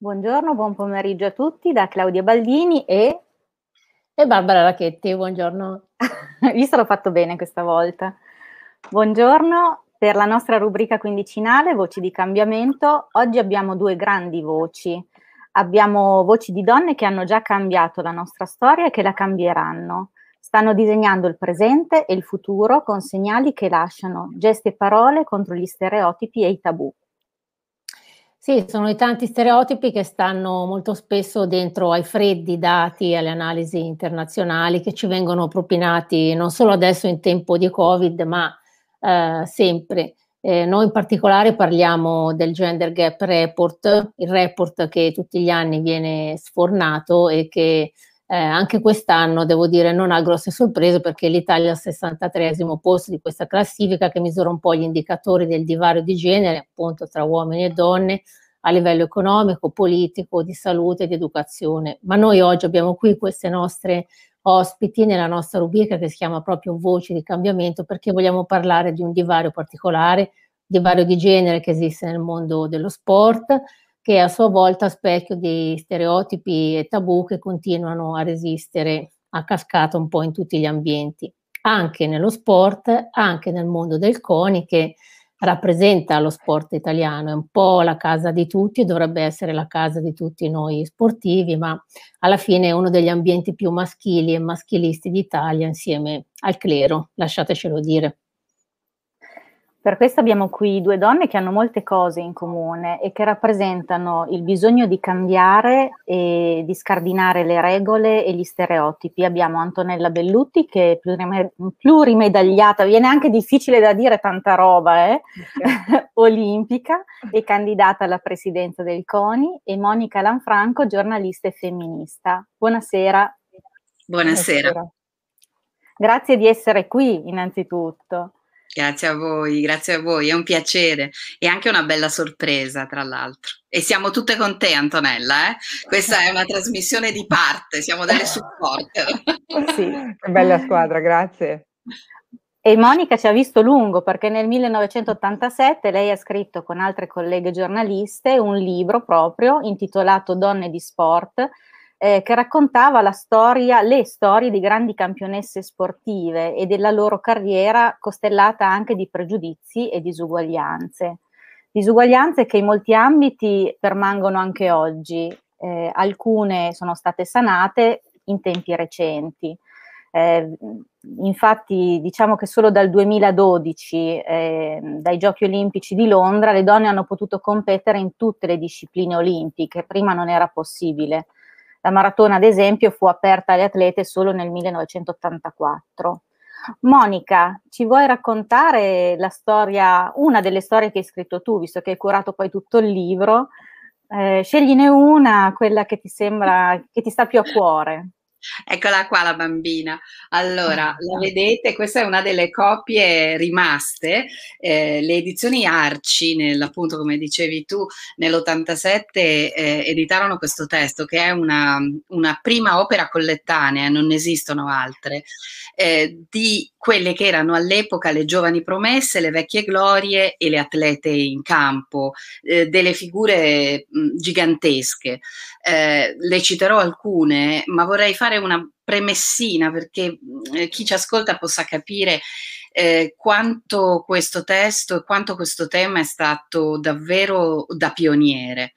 Buongiorno, buon pomeriggio a tutti da Claudia Baldini e... E Barbara Racchetti, buongiorno. Visto l'ho fatto bene questa volta. Buongiorno, per la nostra rubrica quindicinale Voci di cambiamento, oggi abbiamo due grandi voci. Abbiamo voci di donne che hanno già cambiato la nostra storia e che la cambieranno. Stanno disegnando il presente e il futuro con segnali che lasciano gesti e parole contro gli stereotipi e i tabù. Sì, sono i tanti stereotipi che stanno molto spesso dentro ai freddi dati, alle analisi internazionali che ci vengono propinati non solo adesso in tempo di Covid, ma eh, sempre. Eh, noi in particolare parliamo del Gender Gap Report, il report che tutti gli anni viene sfornato e che eh, anche quest'anno, devo dire, non ha grosse sorprese perché l'Italia è al 63 posto di questa classifica che misura un po' gli indicatori del divario di genere, appunto tra uomini e donne, a livello economico, politico, di salute e di educazione. Ma noi oggi abbiamo qui queste nostre ospiti nella nostra rubrica che si chiama proprio Voci di cambiamento perché vogliamo parlare di un divario particolare, divario di genere che esiste nel mondo dello sport, che è a sua volta specchio di stereotipi e tabù che continuano a resistere a cascata un po' in tutti gli ambienti, anche nello sport, anche nel mondo del CONI che rappresenta lo sport italiano, è un po' la casa di tutti, dovrebbe essere la casa di tutti noi sportivi, ma alla fine è uno degli ambienti più maschili e maschilisti d'Italia insieme al clero, lasciatecelo dire. Per questo abbiamo qui due donne che hanno molte cose in comune e che rappresentano il bisogno di cambiare e di scardinare le regole e gli stereotipi. Abbiamo Antonella Bellutti che è plurime- plurimedagliata, viene anche difficile da dire tanta roba, eh? okay. olimpica e candidata alla presidenza del CONI e Monica Lanfranco, giornalista e femminista. Buonasera. Buonasera. Buonasera. Grazie di essere qui innanzitutto. Grazie a voi, grazie a voi, è un piacere e anche una bella sorpresa, tra l'altro. E siamo tutte con te, Antonella. Eh? Questa è una trasmissione di parte, siamo delle supporter. Sì, che bella squadra, grazie. E Monica ci ha visto lungo perché nel 1987 lei ha scritto con altre colleghe giornaliste un libro proprio intitolato Donne di sport eh, che raccontava la storia, le storie di grandi campionesse sportive e della loro carriera costellata anche di pregiudizi e disuguaglianze. Disuguaglianze che in molti ambiti permangono anche oggi, eh, alcune sono state sanate in tempi recenti. Eh, infatti diciamo che solo dal 2012, eh, dai Giochi Olimpici di Londra, le donne hanno potuto competere in tutte le discipline olimpiche, prima non era possibile. La maratona, ad esempio, fu aperta alle atlete solo nel 1984. Monica, ci vuoi raccontare la storia, una delle storie che hai scritto tu, visto che hai curato poi tutto il libro? Eh, scegliene una, quella che ti sembra, che ti sta più a cuore. Eccola qua la bambina. Allora, la vedete, questa è una delle copie rimaste. Eh, le edizioni Arci, nel, appunto come dicevi tu, nell'87 eh, editarono questo testo che è una, una, prima opera collettanea, non esistono altre, eh, di quelle che erano all'epoca le giovani promesse, le vecchie glorie e le atlete in campo, eh, delle figure mh, gigantesche. Eh, le citerò alcune, ma vorrei fare una premessina perché eh, chi ci ascolta possa capire eh, quanto questo testo e quanto questo tema è stato davvero da pioniere.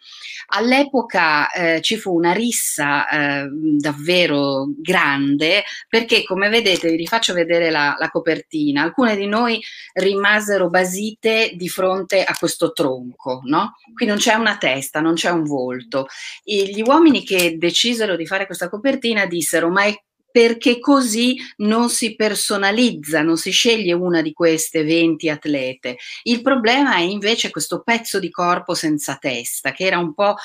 All'epoca eh, ci fu una rissa eh, davvero grande perché, come vedete, vi rifaccio vedere la, la copertina, alcune di noi rimasero basite di fronte a questo tronco, no? Qui non c'è una testa, non c'è un volto. E gli uomini che decisero di fare questa copertina dissero: Ma è perché così non si personalizza, non si sceglie una di queste 20 atlete. Il problema è invece questo pezzo di corpo senza testa, che era un po'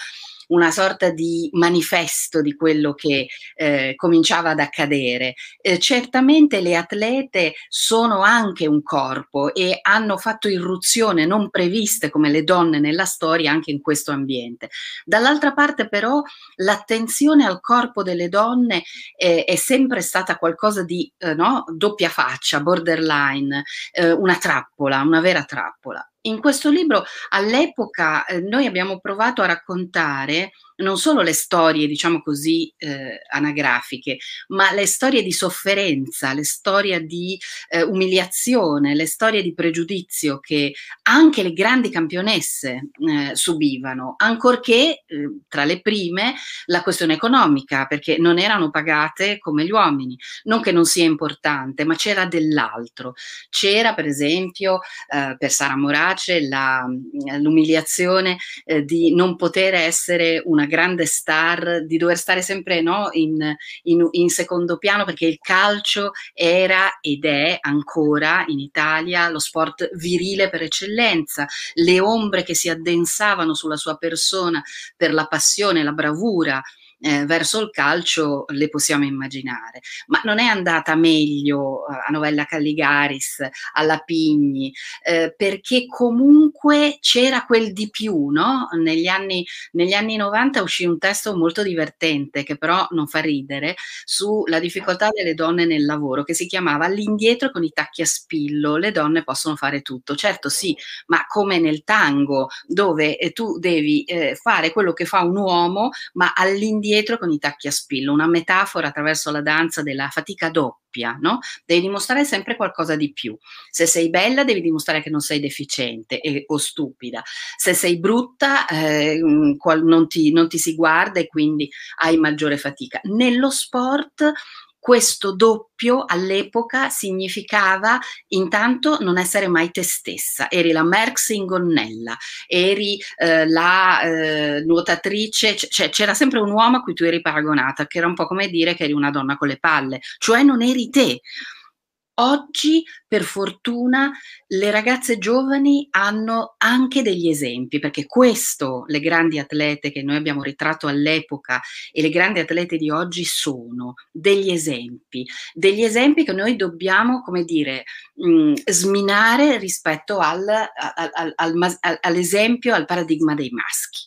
una sorta di manifesto di quello che eh, cominciava ad accadere. Eh, certamente le atlete sono anche un corpo e hanno fatto irruzione non previste come le donne nella storia anche in questo ambiente. Dall'altra parte però l'attenzione al corpo delle donne eh, è sempre stata qualcosa di eh, no, doppia faccia, borderline, eh, una trappola, una vera trappola. In questo libro all'epoca eh, noi abbiamo provato a raccontare non solo le storie, diciamo così, eh, anagrafiche, ma le storie di sofferenza, le storie di eh, umiliazione, le storie di pregiudizio che anche le grandi campionesse eh, subivano, ancorché eh, tra le prime la questione economica, perché non erano pagate come gli uomini. Non che non sia importante, ma c'era dell'altro. C'era, per esempio, eh, per Sara Morace la, l'umiliazione eh, di non poter essere una grande star, di dover stare sempre no, in, in, in, secondo piano perché il calcio era ed è ancora in Italia lo sport virile per eccellenza, le ombre che si addensavano sulla sua persona per la passione, la bravura, eh, verso il calcio le possiamo immaginare, ma non è andata meglio eh, a Novella Calligaris, alla Pigni, eh, perché comunque c'era quel di più, no? Negli anni, negli anni 90 uscì un testo molto divertente, che però non fa ridere, sulla difficoltà delle donne nel lavoro, che si chiamava All'indietro con i tacchi a spillo, le donne possono fare tutto. Certo sì, ma come nel tango, dove eh, tu devi eh, fare quello che fa un uomo, ma all'indietro indietro con i tacchi a spillo, una metafora attraverso la danza della fatica doppia, no? Devi dimostrare sempre qualcosa di più. Se sei bella devi dimostrare che non sei deficiente e, o stupida. Se sei brutta eh, qual, non, ti, non ti si guarda e quindi hai maggiore fatica. Nello sport questo doppio all'epoca significava intanto non essere mai te stessa, eri la Merx in gonnella, eri eh, la eh, nuotatrice, cioè c'era sempre un uomo a cui tu eri paragonata, che era un po' come dire che eri una donna con le palle, cioè non eri te. Oggi, per fortuna, le ragazze giovani hanno anche degli esempi, perché questo le grandi atlete che noi abbiamo ritratto all'epoca e le grandi atlete di oggi sono degli esempi, degli esempi che noi dobbiamo, come dire, mh, mm, sminare rispetto al, al, al, all'esempio, al paradigma dei maschi.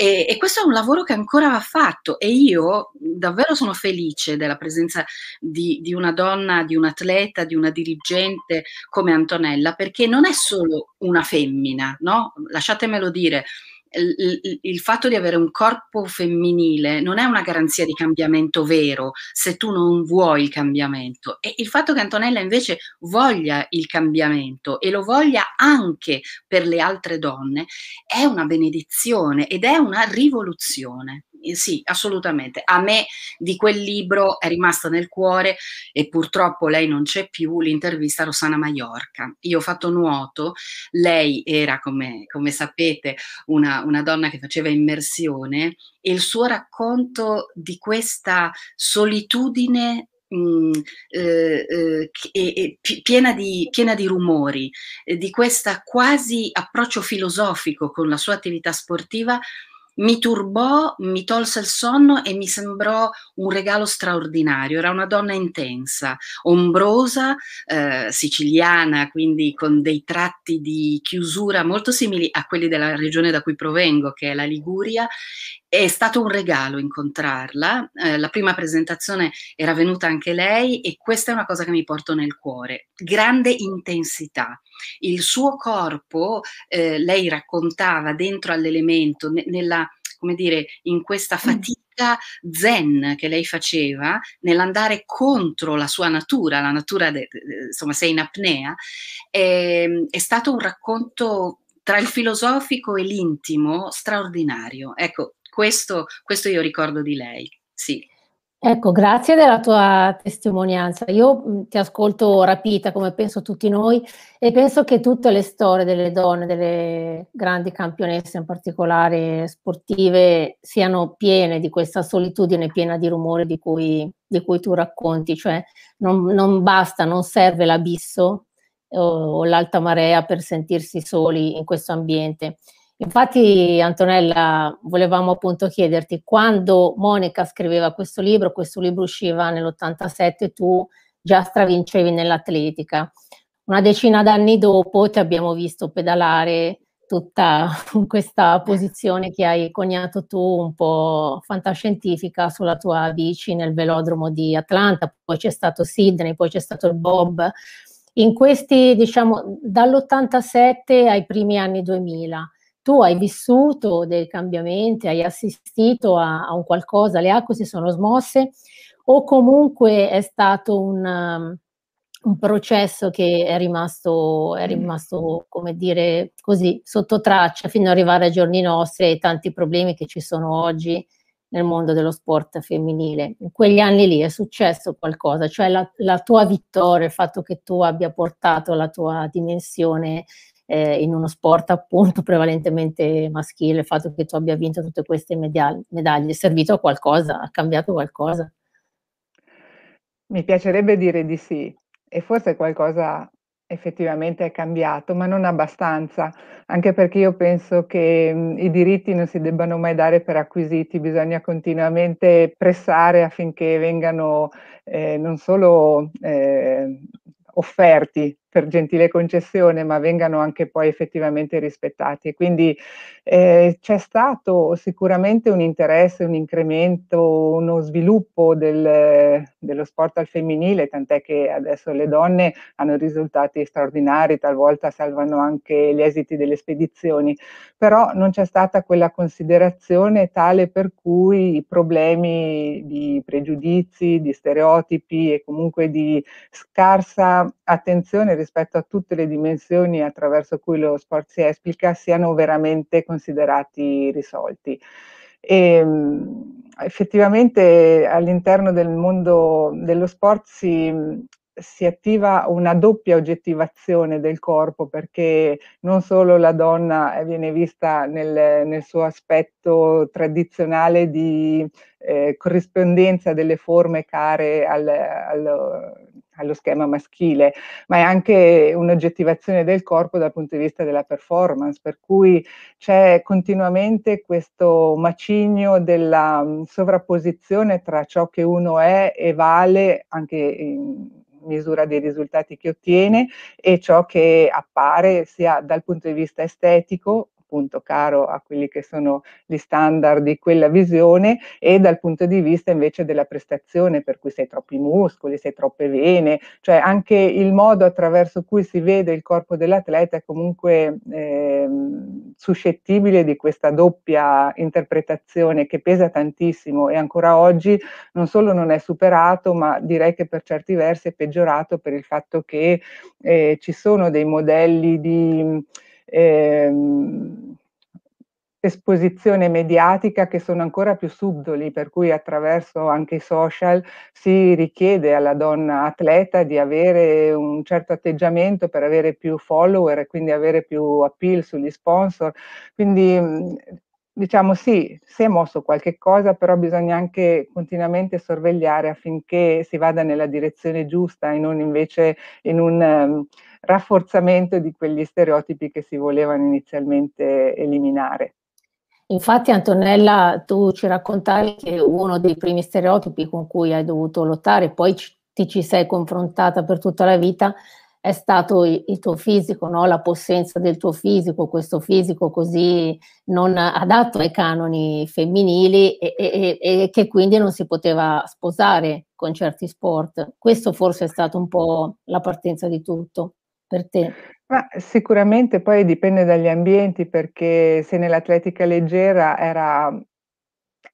E, e, questo è un lavoro che ancora va fatto e io davvero sono felice della presenza di, di una donna, di un atleta, di una dirigente come Antonella, perché non è solo una femmina, no? Lasciatemelo dire, il, il, fatto di avere un corpo femminile non è una garanzia di cambiamento vero se tu non vuoi il cambiamento e il fatto che Antonella invece voglia il cambiamento e lo voglia anche per le altre donne è una benedizione ed è una rivoluzione. Eh, sì, assolutamente. A me di quel libro è rimasta nel cuore e purtroppo lei non c'è più l'intervista a Rossana Maiorca. Io ho fatto nuoto, lei era, come, come sapete, una, una donna che faceva immersione e il suo racconto di questa solitudine Mm, eh, eh, eh, piena, di, piena, di, rumori, eh, di questo quasi approccio filosofico con la sua attività sportiva, mi turbò, mi tolse il sonno e mi sembrò un regalo straordinario. Era una donna intensa, ombrosa, eh, siciliana, quindi con dei tratti di chiusura molto simili a quelli della regione da cui provengo, che è la Liguria. È stato un regalo incontrarla. Eh, la prima presentazione era venuta anche lei e questa è una cosa che mi porto nel cuore. Grande intensità. Il suo corpo, eh, lei raccontava dentro all'elemento, ne, nella come dire, in questa mm. fatica zen che lei faceva nell'andare contro la sua natura, la natura, de, de, insomma, sei in apnea, è, ehm, è stato un racconto tra il filosofico e l'intimo straordinario. Ecco, questo, questo io ricordo di lei, sì. Ecco, grazie della tua testimonianza. Io mh, ti ascolto rapita, come penso tutti noi, e penso che tutte le storie delle donne, delle grandi campionesse, in particolare sportive, siano piene di questa solitudine, piena di rumore di cui, di cui tu racconti. Cioè, non, non, basta, non serve l'abisso o, o l'alta marea per sentirsi soli in questo ambiente. Infatti, Antonella, volevamo appunto chiederti, quando Monica scriveva questo libro, questo libro usciva nell'87, tu già stravincevi nell'atletica. Una decina d'anni dopo ti abbiamo visto pedalare tutta questa posizione che hai coniato tu, un po' fantascientifica, sulla tua bici nel velodromo di Atlanta, poi c'è stato Sydney, poi c'è stato il Bob, in questi, diciamo, dall'87 ai primi anni 2000, tu hai vissuto dei cambiamenti, hai assistito a, a un qualcosa, le acque si sono smosse o comunque è stato un, um, un processo che è rimasto, è rimasto, come dire, così sotto traccia fino ad arrivare ai giorni nostri e ai tanti problemi che ci sono oggi nel mondo dello sport femminile. In quegli anni lì è successo qualcosa, cioè la, la tua vittoria, il fatto che tu abbia portato la tua dimensione eh, in uno sport appunto prevalentemente maschile, il fatto che tu abbia vinto tutte queste medaglie, è servito a qualcosa, ha cambiato qualcosa? Mi piacerebbe dire di sì e forse qualcosa effettivamente è cambiato, ma non abbastanza, anche perché io penso che mh, i diritti non si debbano mai dare per acquisiti, bisogna continuamente pressare affinché vengano eh, non solo eh, offerti per gentile concessione, ma vengano anche poi effettivamente rispettati. Quindi eh, c'è stato sicuramente un interesse, un incremento, uno sviluppo del, dello sport al femminile, tant'è che adesso le donne hanno risultati straordinari, talvolta salvano anche gli esiti delle spedizioni, però non c'è stata quella considerazione tale per cui i problemi di pregiudizi, di stereotipi e comunque di scarsa attenzione rispetto a tutte le dimensioni attraverso cui lo sport si esplica siano veramente considerati risolti. E, ehm, effettivamente all'interno del mondo dello sport si, si attiva una doppia oggettivazione del corpo perché non solo la donna viene vista nel, nel suo aspetto tradizionale di eh, corrispondenza delle forme care al, al, allo schema maschile, ma è anche un'oggettivazione del corpo dal punto di vista della performance, per cui c'è continuamente questo macigno della mm, sovrapposizione tra ciò che uno è e vale anche in misura dei risultati che ottiene e ciò che appare sia dal punto di vista estetico appunto caro a quelli che sono gli standard di quella visione e dal punto di vista invece della prestazione, per cui sei troppi muscoli, sei troppe vene, cioè anche il modo attraverso cui si vede il corpo dell'atleta è comunque eh, suscettibile di questa doppia interpretazione che pesa tantissimo e ancora oggi non solo non è superato, ma direi che per certi versi è peggiorato per il fatto che eh, ci sono dei modelli di ehm, esposizione mediatica che sono ancora più subdoli, per cui attraverso anche i social si richiede alla donna atleta di avere un certo atteggiamento per avere più follower e quindi avere più appeal sugli sponsor. Quindi diciamo sì, si è mosso qualche cosa, però bisogna anche continuamente sorvegliare affinché si vada nella direzione giusta e non invece in un um, rafforzamento di quegli stereotipi che si volevano inizialmente eliminare. Infatti Antonella, tu ci raccontavi che uno dei primi stereotipi con cui hai dovuto lottare, poi ci, ti ci sei confrontata per tutta la vita, è stato il, tuo fisico, no? la possenza del tuo fisico, questo fisico così non adatto ai canoni femminili e, e, e, che quindi non si poteva sposare con certi sport. Questo forse è stato un po' la partenza di tutto per te. Ma sicuramente poi dipende dagli ambienti perché se nell'atletica leggera era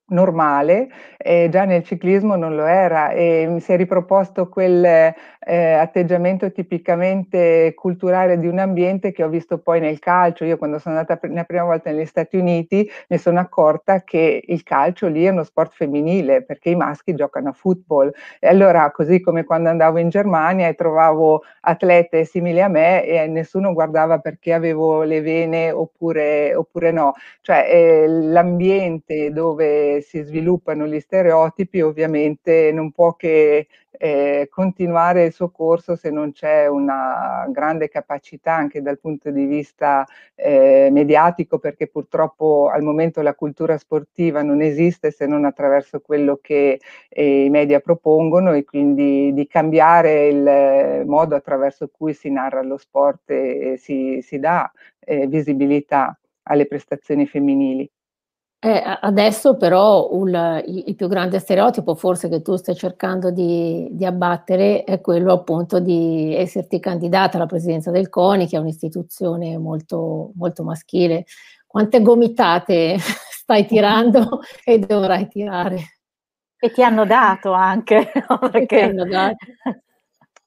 normale, eh, già nel ciclismo non lo era e mi si è riproposto quel eh, atteggiamento tipicamente culturale di un ambiente che ho visto poi nel calcio. Io quando sono andata la prima volta negli Stati Uniti mi sono accorta che il calcio lì è uno sport femminile perché i maschi giocano a football e allora così come quando andavo in Germania e trovavo atlete simili a me e nessuno guardava perché avevo le vene oppure, oppure no, cioè eh, l'ambiente dove si sviluppano gli stereotipi ovviamente non può che eh, continuare il suo corso se non c'è una grande capacità anche dal punto di vista eh, mediatico perché purtroppo al momento la cultura sportiva non esiste se non attraverso quello che eh, i media propongono e quindi di cambiare il modo attraverso cui si narra lo sport e si, si dà eh, visibilità alle prestazioni femminili. Eh, adesso però un, il, più grande stereotipo forse che tu stai cercando di, di, abbattere è quello appunto di esserti candidata alla presidenza del CONI, che è un'istituzione molto, molto maschile. Quante gomitate stai tirando e dovrai tirare? E ti hanno dato anche, no? Perché... Hanno dato.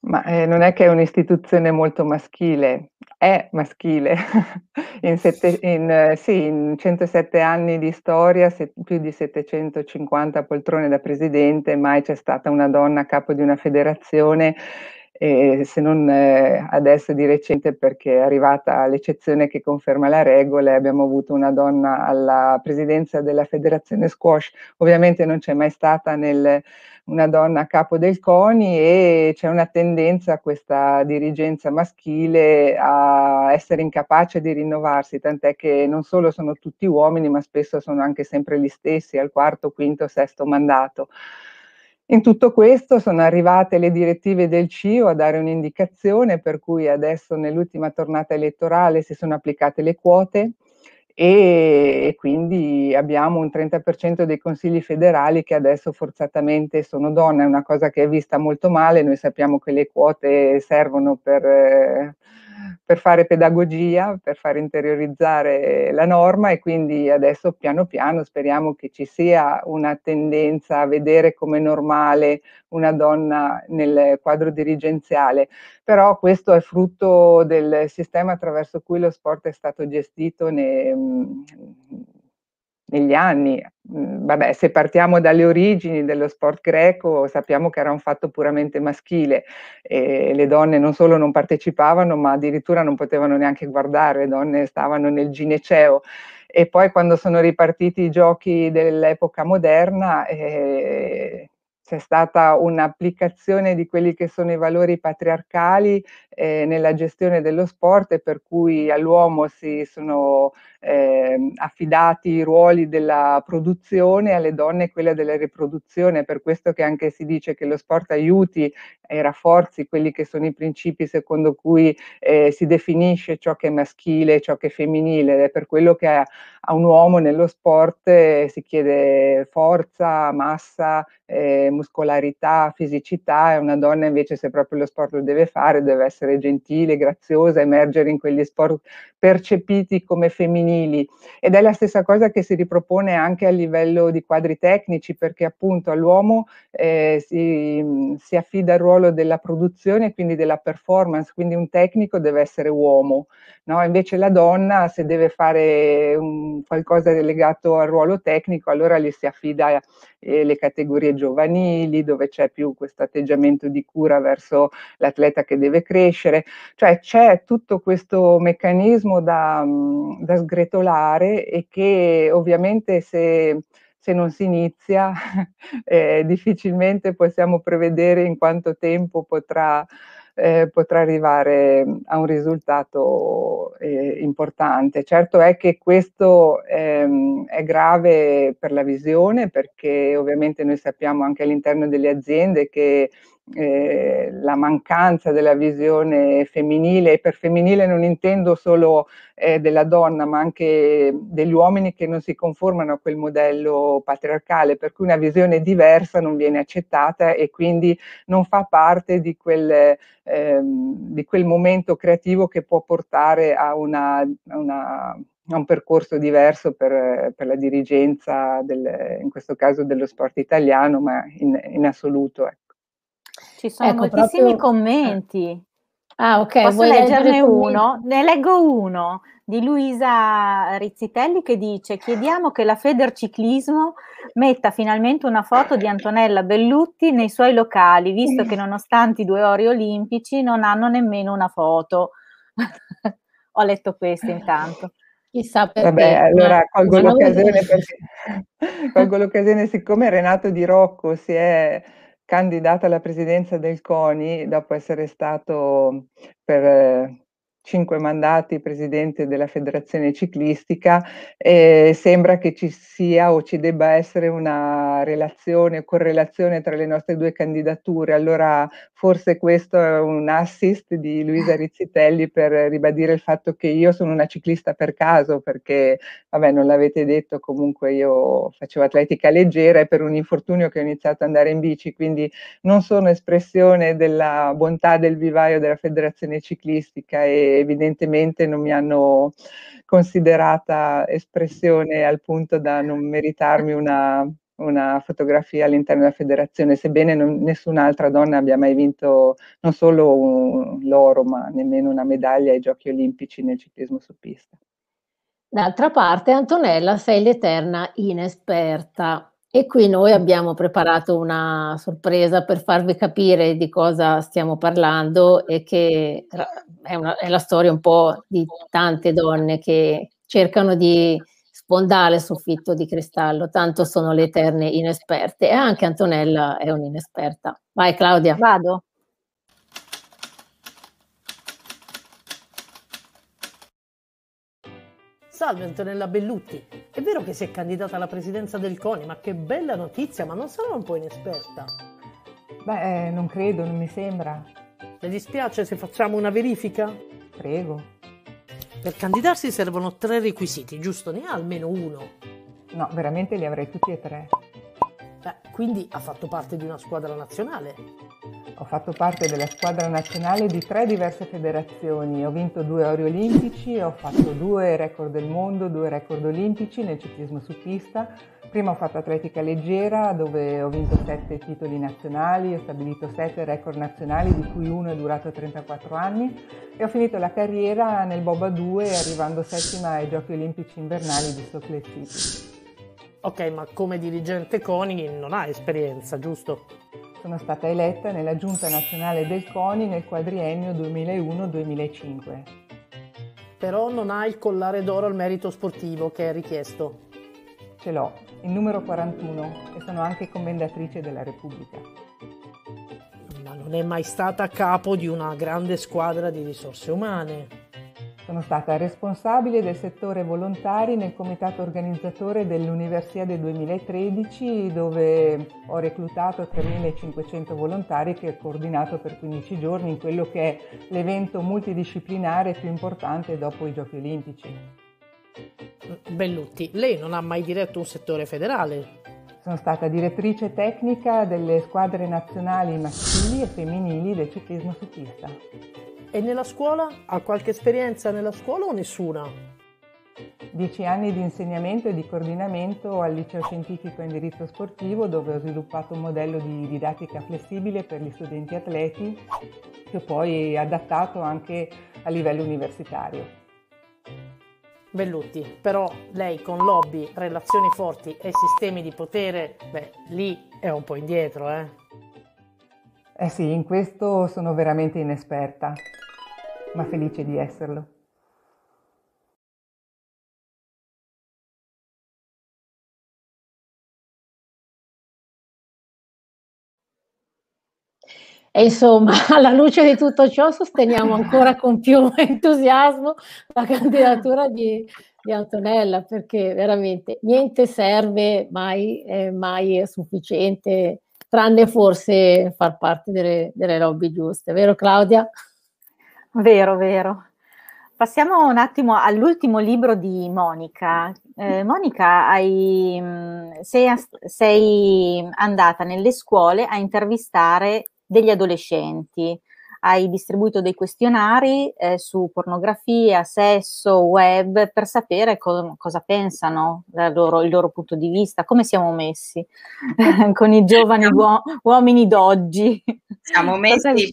Ma eh, non è che è un'istituzione molto maschile, è maschile. in, sette, in, eh, sì, in 107 anni di storia, se, più di 750 poltrone da presidente, mai c'è stata una donna a capo di una federazione, eh, se non eh, adesso di recente perché è arrivata l'eccezione che conferma la regola e abbiamo avuto una donna alla presidenza della federazione squash. Ovviamente non c'è mai stata nel una donna a capo del CONI e c'è una tendenza a questa dirigenza maschile a essere incapace di rinnovarsi, tant'è che non solo sono tutti uomini, ma spesso sono anche sempre gli stessi al quarto, quinto, sesto mandato. In tutto questo sono arrivate le direttive del CIO a dare un'indicazione per cui adesso nell'ultima tornata elettorale si sono applicate le quote e, quindi abbiamo un 30% dei consigli federali che adesso forzatamente sono donne, è una cosa che è vista molto male, noi sappiamo che le quote servono per, per fare pedagogia, per far interiorizzare la norma e quindi adesso piano piano speriamo che ci sia una tendenza a vedere come normale una donna nel quadro dirigenziale, però questo è frutto del sistema attraverso cui lo sport è stato gestito nei, negli anni. Mm, vabbè, se partiamo dalle origini dello sport greco, sappiamo che era un fatto puramente maschile e le donne non solo non partecipavano, ma addirittura non potevano neanche guardare, le donne stavano nel gineceo. E poi quando sono ripartiti i giochi dell'epoca moderna, eh, c'è stata un'applicazione di quelli che sono i valori patriarcali eh, nella gestione dello sport e per cui all'uomo si sono eh, affidati i ruoli della produzione, alle donne quella della riproduzione, per questo che anche si dice che lo sport aiuti e rafforzi quelli che sono i principi secondo cui eh, si definisce ciò che è maschile ciò che è femminile, ed è per quello che a, a un uomo nello sport eh, si chiede forza, massa, eh, muscolarità, fisicità, e una donna invece se proprio lo sport lo deve fare deve essere gentile, graziosa, emergere in quegli sport percepiti come femminili ed è la stessa cosa che si ripropone anche a livello di quadri tecnici perché appunto all'uomo eh, si, si, affida il ruolo della produzione quindi della performance, quindi un tecnico deve essere uomo, no? invece la donna se deve fare un, qualcosa legato al ruolo tecnico allora gli si affida eh, le categorie giovanili dove c'è più questo atteggiamento di cura verso l'atleta che deve crescere, cioè c'è tutto questo meccanismo da, da sgretolare e che ovviamente se, se non si inizia eh, difficilmente possiamo prevedere in quanto tempo potrà eh, potrà arrivare a un risultato eh, importante. Certo è che questo ehm, è grave per la visione perché ovviamente noi sappiamo anche all'interno delle aziende che eh, la mancanza della visione femminile, e per femminile non intendo solo eh, della donna, ma anche degli uomini che non si conformano a quel modello patriarcale, per cui una visione diversa non viene accettata e quindi non fa parte di quel, ehm, di quel momento creativo che può portare a, una, a una a un percorso diverso per, per la dirigenza, del, in questo caso dello sport italiano, ma in, in assoluto. Ecco. Ci sono ecco, moltissimi proprio... commenti. Ah, ok. Posso leggerne uno? Ne leggo uno di Luisa Rizzitelli che dice: Chiediamo che la Federciclismo metta finalmente una foto di Antonella Bellutti nei suoi locali, visto che nonostante i due ori olimpici non hanno nemmeno una foto. Ho letto questo intanto. Chissà perché. Vabbè, allora colgo l'occasione, perché, colgo l'occasione, siccome Renato Di Rocco si è candidato alla presidenza del CONI dopo essere stato per cinque mandati presidente della federazione ciclistica, eh, sembra che ci sia o ci debba essere una relazione, correlazione tra le nostre due candidature. Allora forse questo è un assist di Luisa Rizzitelli per ribadire il fatto che io sono una ciclista per caso, perché, vabbè, non l'avete detto, comunque io facevo atletica leggera e per un infortunio che ho iniziato ad andare in bici, quindi non sono espressione della bontà del vivaio della federazione ciclistica e evidentemente non mi hanno considerata espressione al punto da non meritarmi una, una fotografia all'interno della federazione, sebbene non, nessun'altra donna abbia mai vinto non solo un, l'oro, ma nemmeno una medaglia ai giochi olimpici nel ciclismo su pista. D'altra parte, Antonella, sei l'eterna inesperta. E qui noi abbiamo preparato una sorpresa per farvi capire di cosa stiamo parlando e che è, una, è la storia un po' di tante donne che cercano di sfondare il soffitto di cristallo, tanto sono le eterne inesperte e anche Antonella è un'inesperta. Vai Claudia. Vado. Salve Antonella Bellutti, è vero che si è candidata alla presidenza del CONI, ma che bella notizia, ma non sarà un po' inesperta? Beh, eh, non credo, non mi sembra. Le dispiace se facciamo una verifica? Prego. Per candidarsi servono tre requisiti, giusto? Ne ha almeno uno. No, veramente li avrei tutti e tre. Beh, quindi ha fatto parte di una squadra nazionale. Ho fatto parte della squadra nazionale di tre diverse federazioni, ho vinto due ori olimpici, ho fatto due record del mondo, due record olimpici nel ciclismo su pista. Prima ho fatto atletica leggera dove ho vinto sette titoli nazionali, ho stabilito sette record nazionali di cui uno è durato 34 anni e ho finito la carriera nel Boba 2 arrivando settima ai Giochi olimpici invernali di Salt City. Ok, ma come dirigente CONI non ha esperienza, giusto? Sono stata eletta nella Giunta Nazionale del CONI nel quadriennio 2001-2005. Però non ha il collare d'oro al merito sportivo che è richiesto. Ce l'ho, il numero 41, e sono anche commendatrice della Repubblica. Ma non è mai stata a capo di una grande squadra di risorse umane. Sono stata responsabile del settore volontari nel comitato organizzatore dell'Universiade 2013 dove ho reclutato 3.500 volontari che ho coordinato per 15 giorni in quello che è l'evento multidisciplinare più importante dopo i Giochi Olimpici. Bellutti, lei non ha mai diretto un settore federale? Sono stata direttrice tecnica delle squadre nazionali maschili e femminili del ciclismo su pista. E nella scuola? Ha qualche esperienza nella scuola o nessuna? Dieci anni di insegnamento e di coordinamento al liceo scientifico in diritto sportivo dove ho sviluppato un modello di didattica flessibile per gli studenti atleti che poi adattato anche a livello universitario. Bellutti, però lei con lobby, relazioni forti e sistemi di potere, beh, lì è un po' indietro, eh? Eh sì, in questo sono veramente inesperta, ma felice di esserlo. E insomma, alla luce di tutto ciò, sosteniamo ancora con più entusiasmo la candidatura di, di Antonella, perché veramente niente serve, mai, eh, mai è sufficiente tranne forse far parte delle, delle lobby giuste, vero Claudia? Vero, vero. Passiamo un attimo all'ultimo libro di Monica. Eh, Monica, hai, mm, sei, sei andata nelle scuole a intervistare degli adolescenti hai distribuito dei questionari eh, su pornografia, sesso, web, per sapere co- cosa pensano, loro, il loro punto di vista, come siamo messi con i giovani uo- uomini d'oggi. Siamo messi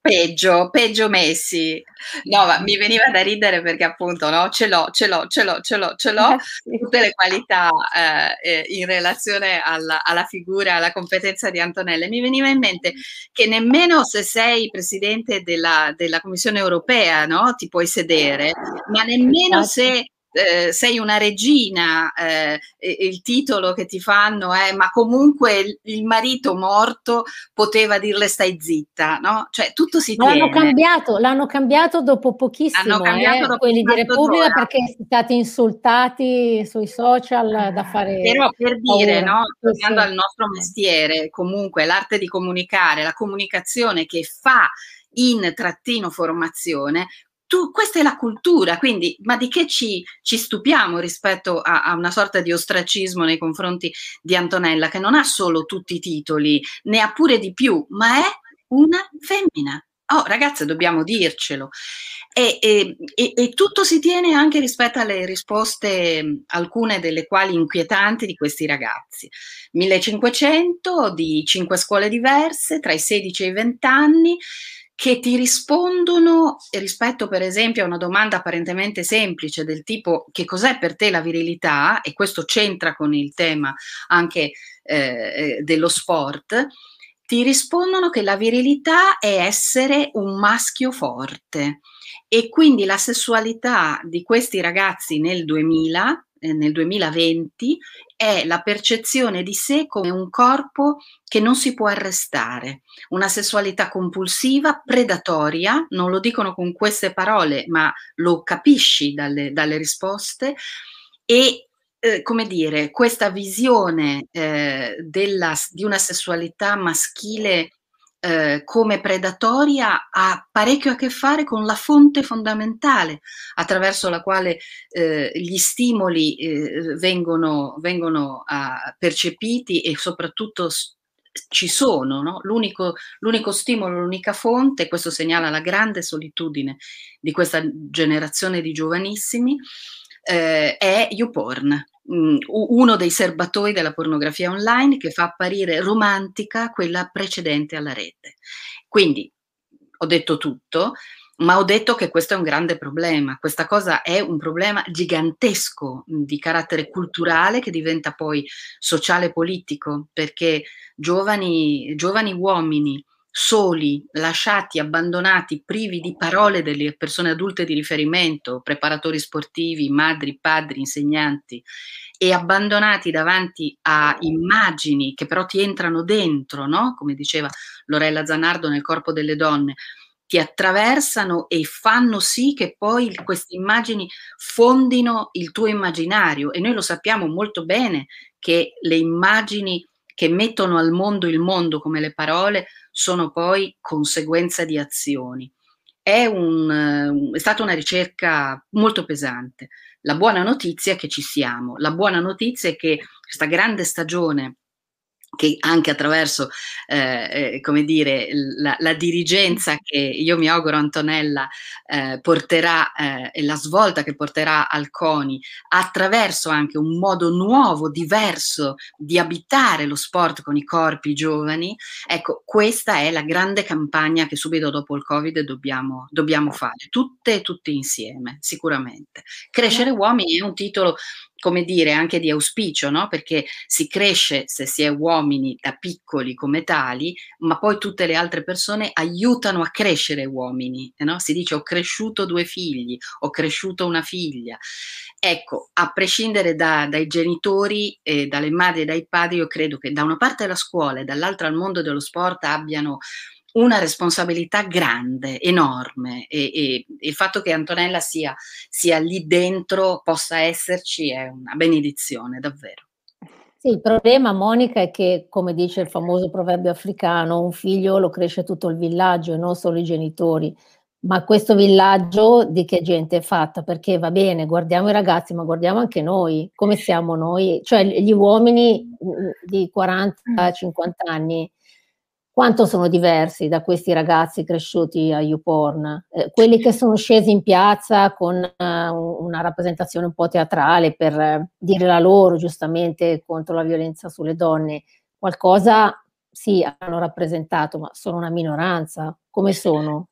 peggio, peggio messi. No, ma mi veniva da ridere perché appunto no, ce l'ho, ce l'ho, ce l'ho, ce l'ho, ce l'ho, eh, sì. tutte le qualità eh, eh, in relazione alla, alla figura, alla competenza di Antonella. Mi veniva in mente che nemmeno se sei presidente presidente della, della Commissione europea, no? Ti puoi sedere, ma nemmeno se eh, sei una regina, eh, il titolo che ti fanno è ma comunque il, il, marito morto poteva dirle stai zitta, no? Cioè tutto si tiene. L'hanno cambiato, l'hanno cambiato dopo pochissimo, l'hanno cambiato eh, dopo quelli di Repubblica d'ora. perché siete stati insultati sui social da fare... Però per dire, paura. no? Tornando sì. al nostro mestiere, comunque l'arte di comunicare, la comunicazione che fa in trattino formazione, tu, questa è la cultura, quindi ma di che ci, ci stupiamo rispetto a, a, una sorta di ostracismo nei confronti di Antonella, che non ha solo tutti i titoli, ne ha pure di più, ma è una femmina. Oh, ragazze, dobbiamo dircelo. E, e, e, e, tutto si tiene anche rispetto alle risposte, alcune delle quali inquietanti, di questi ragazzi. 1500 di cinque scuole diverse, tra i 16 e i 20 anni, che ti rispondono rispetto per esempio a una domanda apparentemente semplice del tipo che cos'è per te la virilità? E questo c'entra con il tema anche eh, dello sport, ti rispondono che la virilità è essere un maschio forte. E quindi la sessualità di questi ragazzi nel 2000 eh, nel 2020 è la percezione di sé come un corpo che non si può arrestare, una sessualità compulsiva, predatoria, non lo dicono con queste parole, ma lo capisci dalle, dalle risposte, e eh, come dire, questa visione eh, della, di una sessualità maschile eh, come predatoria ha parecchio a che fare con la fonte fondamentale attraverso la quale eh, gli stimoli eh, vengono, vengono uh, percepiti e soprattutto ci sono, no? l'unico, l'unico, stimolo, l'unica fonte, questo segnala la grande solitudine di questa generazione di giovanissimi, eh, è YouPorn uno dei serbatoi della pornografia online che fa apparire romantica quella precedente alla rete. Quindi ho detto tutto, ma ho detto che questo è un grande problema. Questa cosa è un problema gigantesco di carattere culturale che diventa poi sociale e politico, perché giovani, giovani uomini soli, lasciati, abbandonati, privi di parole delle persone adulte di riferimento, preparatori sportivi, madri, padri, insegnanti, e abbandonati davanti a immagini che però ti entrano dentro, no? come diceva Lorella Zanardo nel corpo delle donne, ti attraversano e fanno sì che poi queste immagini fondino il tuo immaginario e noi lo sappiamo molto bene che le immagini che mettono al mondo il mondo come le parole sono poi conseguenza di azioni. È, un, è stata una ricerca molto pesante. La buona notizia è che ci siamo, la buona notizia è che questa grande stagione che anche attraverso, eh, eh, come dire, la, la, dirigenza che io mi auguro Antonella eh, porterà eh, e la svolta che porterà al CONI, attraverso anche un modo nuovo, diverso di abitare lo sport con i corpi giovani, ecco, questa è la grande campagna che subito dopo il Covid dobbiamo, dobbiamo fare, tutte e tutti insieme, sicuramente. Crescere uomini è un titolo come dire, anche di auspicio, no? perché si cresce se si è uomini da piccoli come tali, ma poi tutte le altre persone aiutano a crescere uomini. No? Si dice ho cresciuto due figli, ho cresciuto una figlia. Ecco, a prescindere da, dai genitori, e dalle madri e dai padri, io credo che da una parte la scuola e dall'altra il mondo dello sport abbiano una responsabilità grande, enorme e, e, il fatto che Antonella sia, sia lì dentro, possa esserci, è una benedizione, davvero. Sì, il problema, Monica, è che, come dice il famoso proverbio africano, un figlio lo cresce tutto il villaggio e non solo i genitori. Ma questo villaggio di che gente è fatta? Perché va bene, guardiamo i ragazzi, ma guardiamo anche noi, come siamo noi, cioè gli uomini mm, di 40-50 anni quanto sono diversi da questi ragazzi cresciuti a YouPorn, eh, quelli che sono scesi in piazza con uh, una rappresentazione un po' teatrale per uh, dire la loro giustamente contro la violenza sulle donne, qualcosa sì hanno rappresentato, ma sono una minoranza, come sono?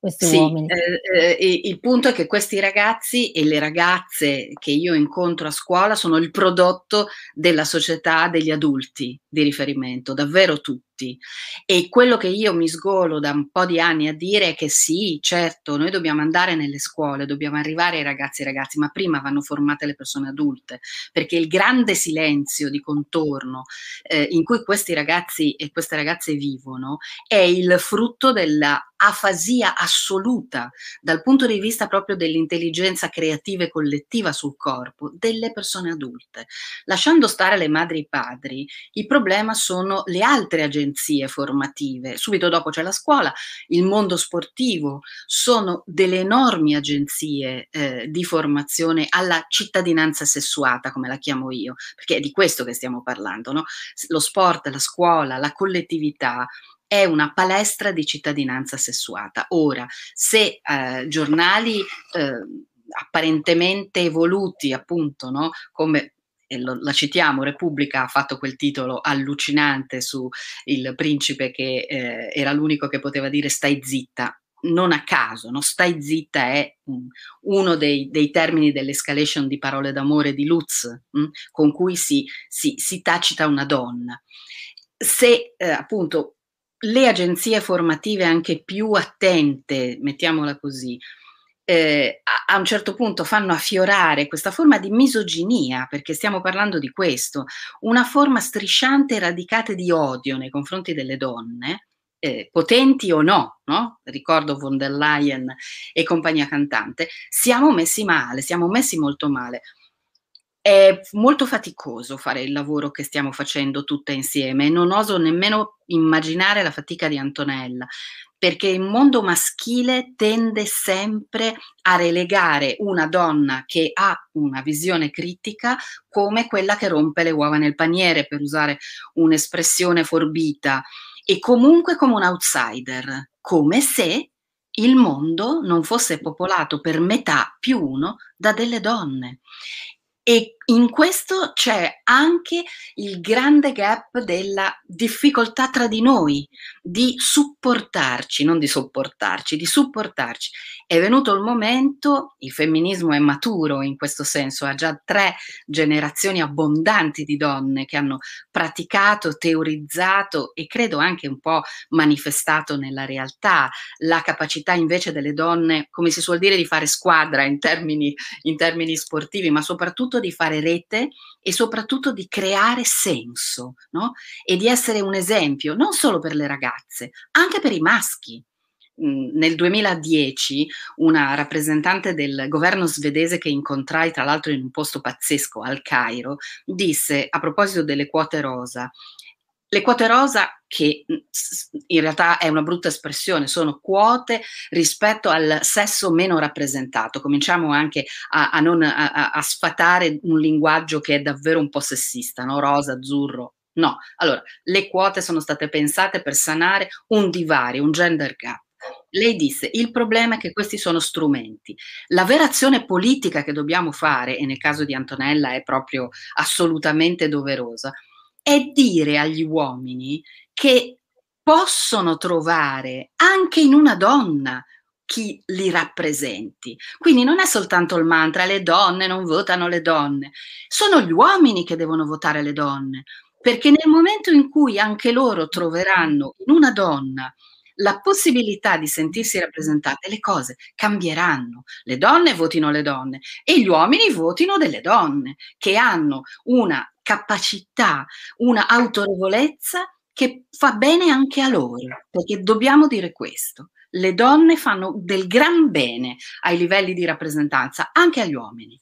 questi sì, uomini. Eh, eh, il punto è che questi ragazzi e le ragazze che io incontro a scuola sono il prodotto della società degli adulti di riferimento, davvero tutti tutti. E quello che io mi sgolo da un po' di anni a dire è che sì, certo, noi dobbiamo andare nelle scuole, dobbiamo arrivare ai ragazzi e ragazzi, ma prima vanno formate le persone adulte, perché il grande silenzio di contorno eh, in cui questi ragazzi e queste ragazze vivono è il frutto della afasia assoluta dal punto di vista proprio dell'intelligenza creativa e collettiva sul corpo delle persone adulte. Lasciando stare le madri e i padri, il problema sono le altre agenzie formative. Subito dopo c'è la scuola, il mondo sportivo, sono delle enormi agenzie eh, di formazione alla cittadinanza sessuata, come la chiamo io, perché è di questo che stiamo parlando, no? Lo sport, la scuola, la collettività è una palestra di cittadinanza sessuata. Ora, se eh, giornali eh, apparentemente evoluti, appunto, no? come lo, la citiamo, Repubblica ha fatto quel titolo allucinante su il principe che eh, era l'unico che poteva dire stai zitta, non a caso, no? stai zitta è uno dei, dei, termini dell'escalation di parole d'amore di Lutz, mh, mm, con cui si, si, si, tacita una donna. Se eh, appunto le agenzie formative anche più attente, mettiamola così, eh, a, a, un certo punto fanno affiorare questa forma di misoginia, perché stiamo parlando di questo, una forma strisciante e radicata di odio nei confronti delle donne, eh, potenti o no, no? ricordo von der Leyen e compagnia cantante, siamo messi male, siamo messi molto male. È molto faticoso fare il lavoro che stiamo facendo tutte insieme non oso nemmeno immaginare la fatica di Antonella, perché il mondo maschile tende sempre a relegare una donna che ha una visione critica come quella che rompe le uova nel paniere, per usare un'espressione forbita, e comunque come un outsider, come se il mondo non fosse popolato per metà più uno da delle donne. E in questo c'è anche il grande gap della difficoltà tra di noi di supportarci, non di sopportarci, di supportarci. È venuto il momento, il femminismo è maturo in questo senso, ha già tre generazioni abbondanti di donne che hanno praticato, teorizzato e credo anche un po' manifestato nella realtà la capacità invece delle donne, come si suol dire, di fare squadra in termini, in termini sportivi, ma soprattutto di fare rete e soprattutto di creare senso no? e di essere un esempio non solo per le ragazze, anche per i maschi. Mm, nel 2010 una rappresentante del governo svedese che incontrai tra l'altro in un posto pazzesco al Cairo disse a proposito delle quote rosa le quote rosa, che mm, in realtà è una brutta espressione, sono quote rispetto al sesso meno rappresentato. Cominciamo anche a, a, non, a, a sfatare un linguaggio che è davvero un po' sessista, no? rosa, azzurro. No, allora, le quote sono state pensate per sanare un divario, un gender gap. Lei disse: il problema è che questi sono strumenti. La vera azione politica che dobbiamo fare, e nel caso di Antonella è proprio assolutamente doverosa, è dire agli uomini che possono trovare anche in una donna chi li rappresenti. Quindi non è soltanto il mantra, le donne non votano le donne, sono gli uomini che devono votare le donne, perché nel momento in cui anche loro troveranno in una donna la possibilità di sentirsi rappresentate, le cose cambieranno. Le donne votino le donne e gli uomini votino delle donne che hanno una capacità, una autorevolezza che fa bene anche a loro, perché dobbiamo dire questo. Le donne fanno del gran bene ai livelli di rappresentanza, anche agli uomini.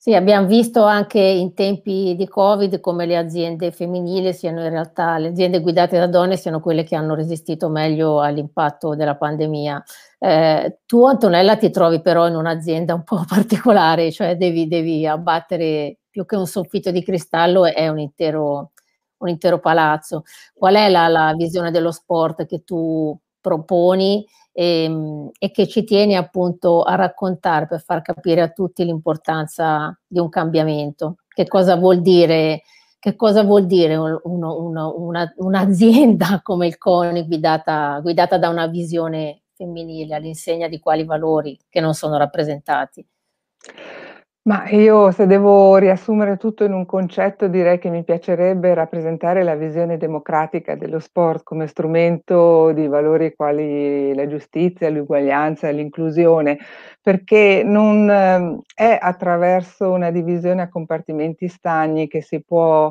Sì, abbiamo visto anche in tempi di Covid come le aziende femminili siano in realtà, le aziende guidate da donne siano quelle che hanno resistito meglio all'impatto della pandemia. Eh, tu Antonella ti trovi però in un'azienda un po' particolare, cioè devi, devi abbattere più che un soffitto di cristallo è un intero, un intero palazzo. Qual è la, la, visione dello sport che tu proponi e, ehm, e, che ci tieni appunto a raccontare per far capire a tutti l'importanza di un cambiamento? Che cosa vuol dire? Che cosa vuol dire uno, uno, una, un'azienda come il CONI guidata, guidata da una visione femminile all'insegna di quali valori che non sono rappresentati? Ma io se devo riassumere tutto in un concetto direi che mi piacerebbe rappresentare la visione democratica dello sport come strumento di valori quali la giustizia, l'uguaglianza, l'inclusione, perché non ehm, è attraverso una divisione a compartimenti stagni che si può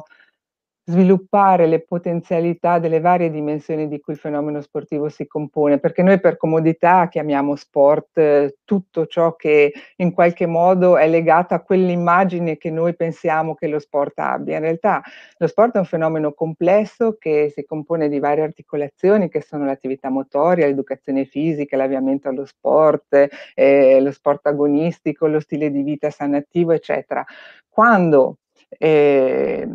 sviluppare le potenzialità delle varie dimensioni di cui il fenomeno sportivo si compone, perché noi per comodità chiamiamo sport eh, tutto ciò che in qualche modo è legato a quell'immagine che noi pensiamo che lo sport abbia. In realtà lo sport è un fenomeno complesso che si compone di varie articolazioni che sono l'attività motoria, l'educazione fisica, l'avviamento allo sport, eh, lo sport agonistico, lo stile di vita sanativo, eccetera. Quando eh,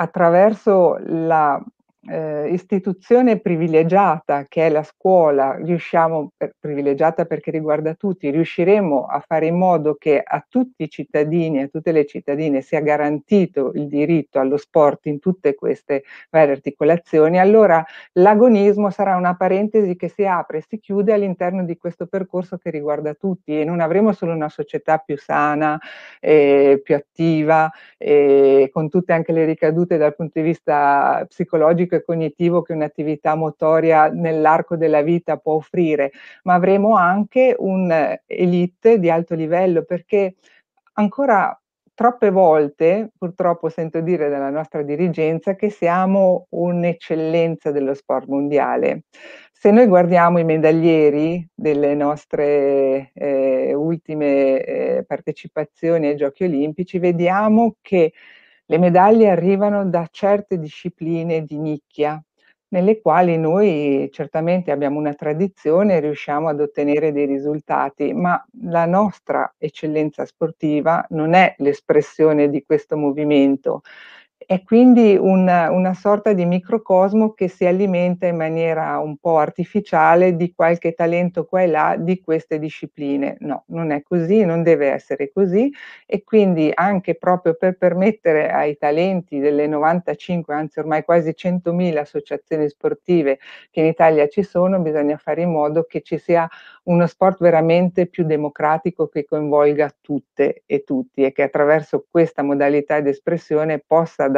attraverso la eh, istituzione privilegiata che è la scuola, riusciamo, per, privilegiata perché riguarda tutti, riusciremo a fare in modo che a tutti i cittadini, a tutte le cittadine sia garantito il diritto allo sport in tutte queste varie articolazioni, allora l'agonismo sarà una parentesi che si apre e si chiude all'interno di questo percorso che riguarda tutti e non avremo solo una società più sana, eh, più attiva, eh, con tutte anche le ricadute dal punto di vista psicologico e cognitivo che un'attività motoria nell'arco della vita può offrire, ma avremo anche un'elite di alto livello perché ancora troppe volte, purtroppo sento dire dalla nostra dirigenza, che siamo un'eccellenza dello sport mondiale. Se noi guardiamo i medaglieri delle nostre eh, ultime eh, partecipazioni ai Giochi Olimpici, vediamo che le medaglie arrivano da certe discipline di nicchia, nelle quali noi certamente abbiamo una tradizione e riusciamo ad ottenere dei risultati, ma la nostra eccellenza sportiva non è l'espressione di questo movimento è quindi una, una, sorta di microcosmo che si alimenta in maniera un po' artificiale di qualche talento qua e là di queste discipline. No, non è così, non deve essere così e quindi anche proprio per permettere ai talenti delle 95, anzi ormai quasi 100.000 associazioni sportive che in Italia ci sono, bisogna fare in modo che ci sia uno sport veramente più democratico che coinvolga tutte e tutti e che attraverso questa modalità di espressione possa dare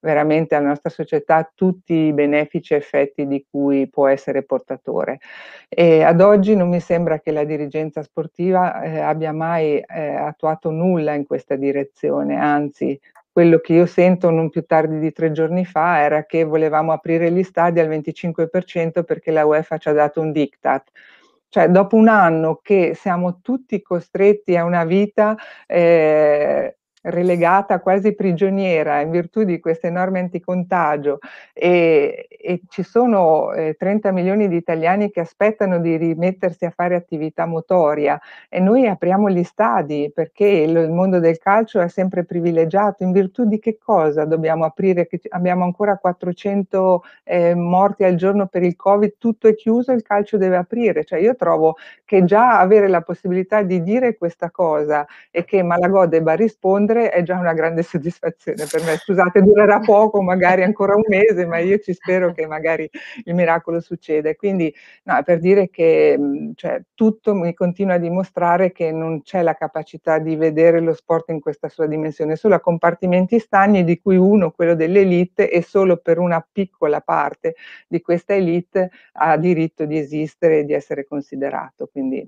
veramente alla nostra società tutti i benefici effetti di cui può essere portatore. E ad oggi non mi sembra che la dirigenza sportiva eh, abbia mai eh, attuato nulla in questa direzione, anzi quello che io sento non più tardi di tre giorni fa era che volevamo aprire gli stadi al 25% perché la UEFA ci ha dato un diktat cioè dopo un anno che siamo tutti costretti a una vita eh, relegata quasi prigioniera in virtù di queste norme anticontagio. E, e ci sono eh, 30 milioni di italiani che aspettano di rimettersi a fare attività motoria. E noi apriamo gli stadi perché il, il mondo del calcio è sempre privilegiato. In virtù di che cosa dobbiamo aprire che abbiamo ancora 400 eh, morti al giorno per il covid tutto è chiuso il calcio deve aprire. Cioè io trovo che già avere la possibilità di dire questa cosa e che Malagò debba rispondere rispondere è già una grande soddisfazione per me. Scusate, durerà poco, magari ancora un mese, ma io ci spero che magari il miracolo succeda. Quindi, no, per dire che cioè, tutto mi continua a dimostrare che non c'è la capacità di vedere lo sport in questa sua dimensione, solo a compartimenti stagni, di cui uno, quello dell'elite, e solo per una piccola parte di questa elite ha diritto di esistere e di essere considerato. Quindi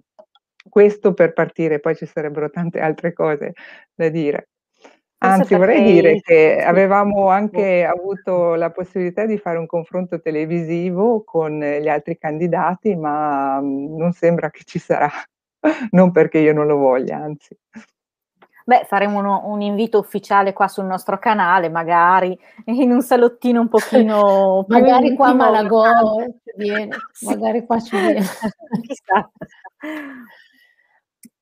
questo per partire, poi ci sarebbero tante altre cose da dire. Anzi, vorrei dire che avevamo anche avuto la possibilità di fare un confronto televisivo con gli altri candidati, ma mhmm, non sembra che ci sarà, non perché io non lo voglia, anzi. Beh, faremo uno, un invito ufficiale qua sul nostro canale, magari in un salottino un pochino più Magari qua Malagò viene, magari qua ci viene. Chissà.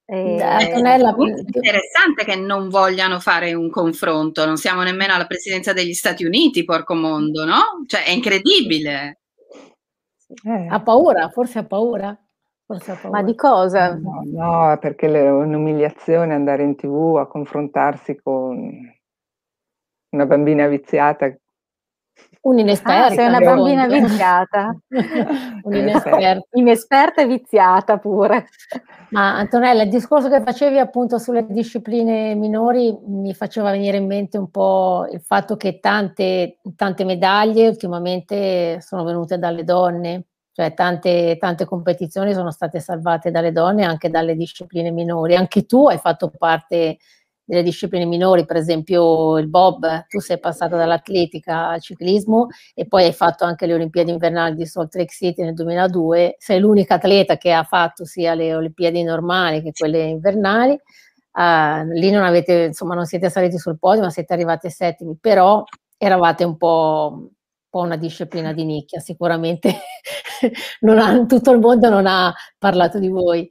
Eh, Antonella, è interessante che non vogliano fare un confronto, non siamo nemmeno alla presidenza degli Stati Uniti, porco mondo, no? Cioè è incredibile. Eh. Ha paura, forse ha paura. Forse ha paura. Ma di cosa? No, no, perché è un'umiliazione andare in tv a confrontarsi con una bambina viziata Un inesperto. Ah, sei una bambina viziata. Un'inesperta. Inesperta e viziata pure. Ma Antonella, il discorso che facevi appunto sulle discipline minori mi faceva venire in mente un po' il fatto che tante, tante medaglie ultimamente sono venute dalle donne, cioè tante, tante competizioni sono state salvate dalle donne anche dalle discipline minori. Anche tu hai fatto parte delle discipline minori, per esempio il bob, tu sei passata dall'atletica al ciclismo e poi hai fatto anche le Olimpiadi invernali di Salt Lake City nel 2002, sei l'unica atleta che ha fatto sia le Olimpiadi normali che quelle invernali. Uh, lì non avete, insomma, non siete saliti sul podio, ma siete arrivati settimi, però eravate un po', un po una disciplina di nicchia, sicuramente ha, tutto il mondo non ha parlato di voi.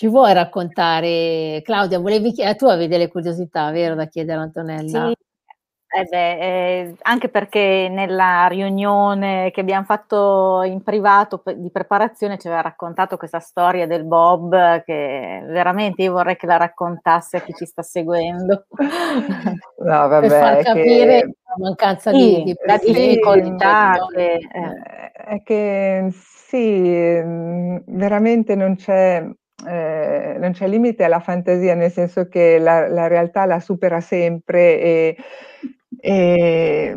Ci vuoi raccontare, Claudia, volevi chiedere, tu avevi delle curiosità, vero, da chiedere a Antonella? Sì, eh beh, eh, anche perché nella riunione che abbiamo fatto in privato di preparazione ci aveva raccontato questa storia del Bob che veramente io vorrei che la raccontasse a chi ci sta seguendo. No, vabbè, per far capire che... la mancanza sì, di, di la difficoltà che, eh. è che sì, mm, veramente non c'è eh, non c'è limite alla fantasia, nel senso che la, la realtà la supera sempre e, e,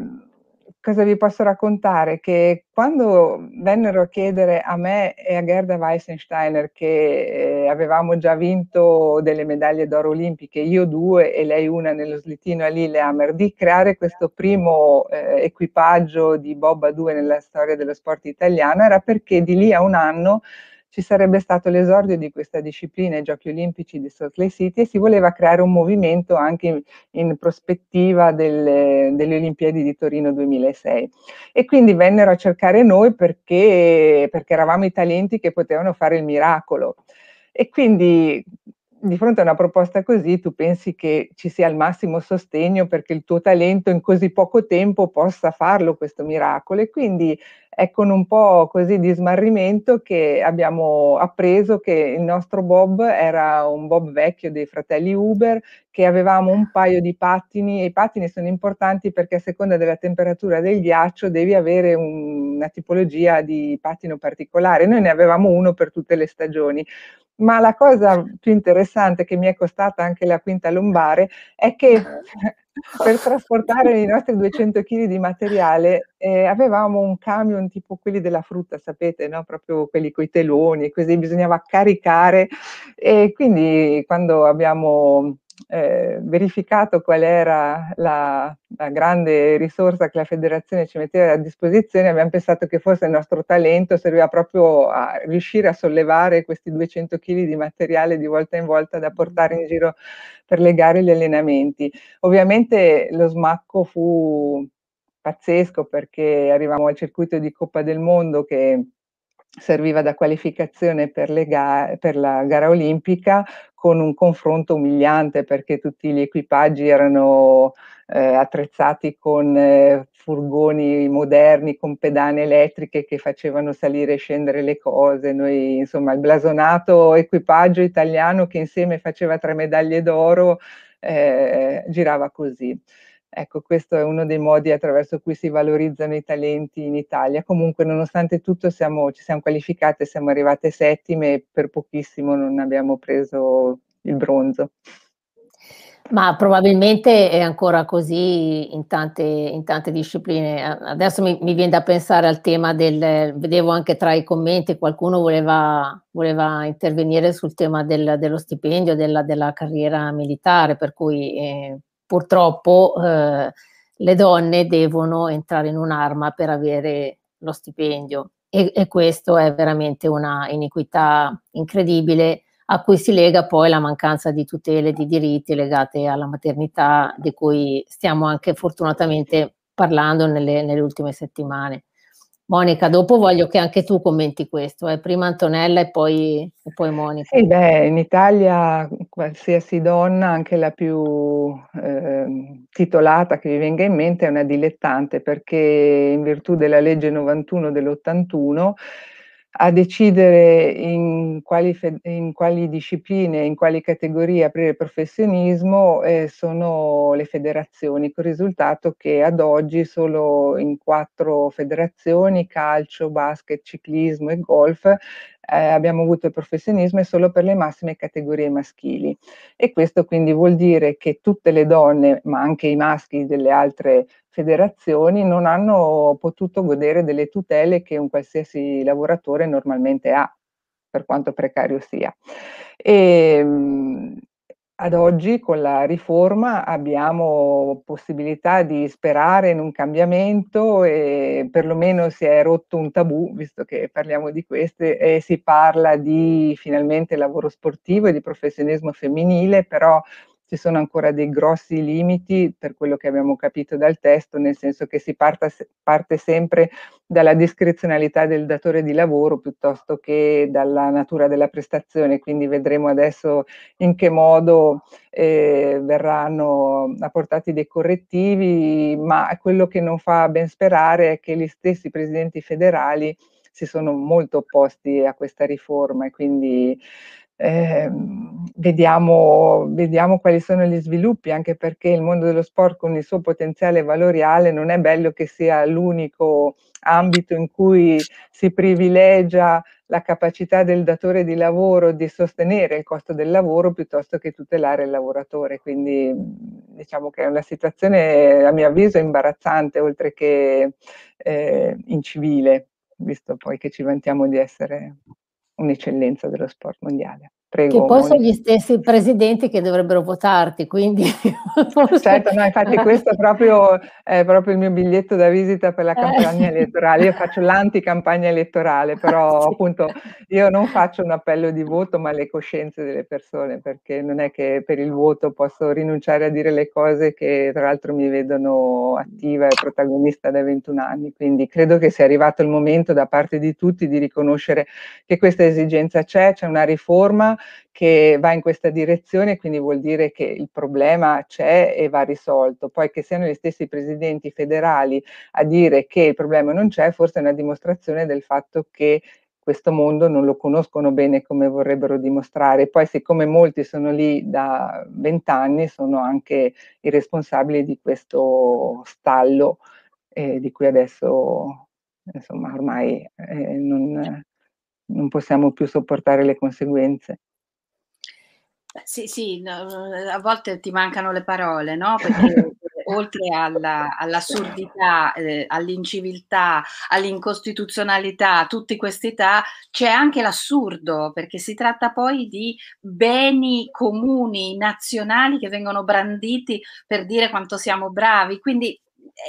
cosa vi posso raccontare? Che quando vennero a chiedere a me e a Gerda Weissensteiner, che eh, avevamo già vinto delle medaglie d'oro olimpiche, io due e lei una nello slittino a Lillehammer, di creare questo primo eh, equipaggio di Bob a due nella storia dello sport italiano, era perché di lì a un anno ci sarebbe stato l'esordio di questa disciplina ai Giochi Olimpici di Salt Lake City e si voleva creare un movimento anche in, in prospettiva delle, delle, Olimpiadi di Torino 2006. E quindi vennero a cercare noi perché, perché eravamo i talenti che potevano fare il miracolo. E quindi di fronte a una proposta così tu pensi che ci sia il massimo sostegno perché il tuo talento in così poco tempo possa farlo questo miracolo e quindi è con un po' così di smarrimento che abbiamo appreso che il nostro Bob era un Bob vecchio dei fratelli Uber, che avevamo un paio di pattini e i pattini sono importanti perché a seconda della temperatura del ghiaccio devi avere un, una tipologia di pattino particolare. Noi ne avevamo uno per tutte le stagioni. Ma la cosa più interessante che mi è costata anche la quinta lombare è che per trasportare i nostri 200 kg di materiale eh, avevamo un camion tipo quelli della frutta, sapete, no? proprio quelli con i teloni, così bisognava caricare e quindi quando abbiamo eh, verificato qual era la, la, grande risorsa che la federazione ci metteva a disposizione, abbiamo pensato che forse il nostro talento serviva proprio a riuscire a sollevare questi 200 kg di materiale di volta in volta da portare in giro per le gare e gli allenamenti. Ovviamente lo smacco fu pazzesco perché arrivavamo al circuito di Coppa del Mondo che serviva da qualificazione per, ga- per, la gara olimpica con un confronto umiliante perché tutti gli equipaggi erano eh, attrezzati con eh, furgoni moderni, con pedane elettriche che facevano salire e scendere le cose. Noi, insomma, il blasonato equipaggio italiano che insieme faceva tre medaglie d'oro eh, girava così. Ecco, questo è uno dei modi attraverso cui si valorizzano i talenti in Italia. Comunque, nonostante tutto, siamo, ci siamo qualificate, siamo arrivate settime e per pochissimo non abbiamo preso il bronzo. Ma probabilmente è ancora così in tante, in tante discipline. Adesso mi, mi, viene da pensare al tema del, vedevo anche tra i commenti qualcuno voleva, voleva intervenire sul tema del, dello stipendio, della, della, carriera militare, per cui eh, purtroppo eh, le donne devono entrare in un'arma per avere lo stipendio e, e questo è veramente una iniquità incredibile a cui si lega poi la mancanza di tutele di diritti legate alla maternità, di cui stiamo anche fortunatamente parlando nelle, nelle ultime settimane. Monica, dopo voglio che anche tu commenti questo, eh? prima Antonella e poi, e poi Monica. Sì, beh, in Italia qualsiasi donna, anche la più eh, titolata che vi venga in mente, è una dilettante perché in virtù della legge 91 dell'81 a decidere in quali, in quali, discipline, in quali categorie aprire professionismo eh, sono le federazioni, con il risultato che ad oggi solo in quattro federazioni, calcio, basket, ciclismo e golf, eh, abbiamo avuto il professionismo e solo per le massime categorie maschili. E questo quindi vuol dire che tutte le donne, ma anche i maschi delle altre federazioni non hanno potuto godere delle tutele che un qualsiasi lavoratore normalmente ha, per quanto precario sia. E, ehm, ad oggi con la riforma abbiamo possibilità di sperare in un cambiamento e perlomeno si è rotto un tabù, visto che parliamo di queste, e si parla di finalmente lavoro sportivo e di professionismo femminile, però ci sono ancora dei grossi limiti per quello che abbiamo capito dal testo, nel senso che si parta, parte sempre dalla discrezionalità del datore di lavoro piuttosto che dalla natura della prestazione, quindi vedremo adesso in che modo eh, verranno apportati dei correttivi, ma quello che non fa ben sperare è che gli stessi presidenti federali si sono molto opposti a questa riforma e quindi eh, vediamo, vediamo, quali sono gli sviluppi, anche perché il mondo dello sport con il suo potenziale valoriale non è bello che sia l'unico ambito in cui si privilegia la capacità del datore di lavoro di sostenere il costo del lavoro piuttosto che tutelare il lavoratore. Quindi diciamo che è una situazione, a mio avviso, imbarazzante, oltre che eh, incivile, visto poi che ci vantiamo di essere un'eccellenza dello sport mondiale. Prego, che poi sono gli stessi presidenti che dovrebbero votarti, quindi... certo, no, infatti questo è proprio, è proprio, il mio biglietto da visita per la eh. campagna elettorale. Io faccio l'anti-campagna elettorale, però sì. appunto io non faccio un appello di voto, ma le coscienze delle persone, perché non è che per il voto posso rinunciare a dire le cose che tra l'altro mi vedono attiva e protagonista da 21 anni. Quindi credo che sia arrivato il momento da parte di tutti di riconoscere che questa esigenza c'è, c'è una riforma che va in questa direzione, quindi vuol dire che il problema c'è e va risolto. Poi che siano gli stessi presidenti federali a dire che il problema non c'è, forse è una dimostrazione del fatto che questo mondo non lo conoscono bene come vorrebbero dimostrare. Poi siccome molti sono lì da vent'anni, sono anche i responsabili di questo stallo eh, di cui adesso insomma ormai eh, non, non possiamo più sopportare le conseguenze. Sì, sì, no, a volte ti mancano le parole, no? Perché oltre alla, all'assurdità, eh, all'inciviltà, all'incostituzionalità, tutti questi età, c'è anche l'assurdo, perché si tratta poi di beni comuni, nazionali che vengono branditi per dire quanto siamo bravi, quindi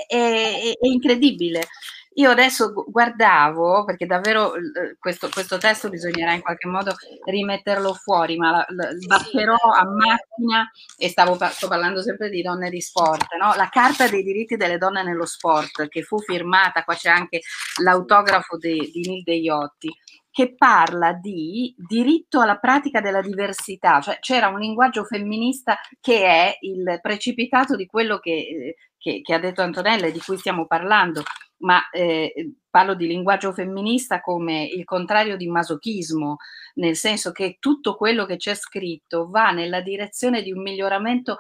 è, è, è incredibile. Io adesso guardavo, perché davvero questo, questo, testo bisognerà in qualche modo rimetterlo fuori, ma batterò a macchina e stavo, sto parlando sempre di donne di sport, no? la Carta dei diritti delle donne nello sport, che fu firmata, qua c'è anche l'autografo di, di Nilde Iotti, che parla di diritto alla pratica della diversità, cioè c'era un linguaggio femminista che è il precipitato di quello che, che, che ha detto Antonella e di cui stiamo parlando, ma eh, parlo di linguaggio femminista come il contrario di masochismo, nel senso che tutto quello che c'è scritto va nella direzione di un miglioramento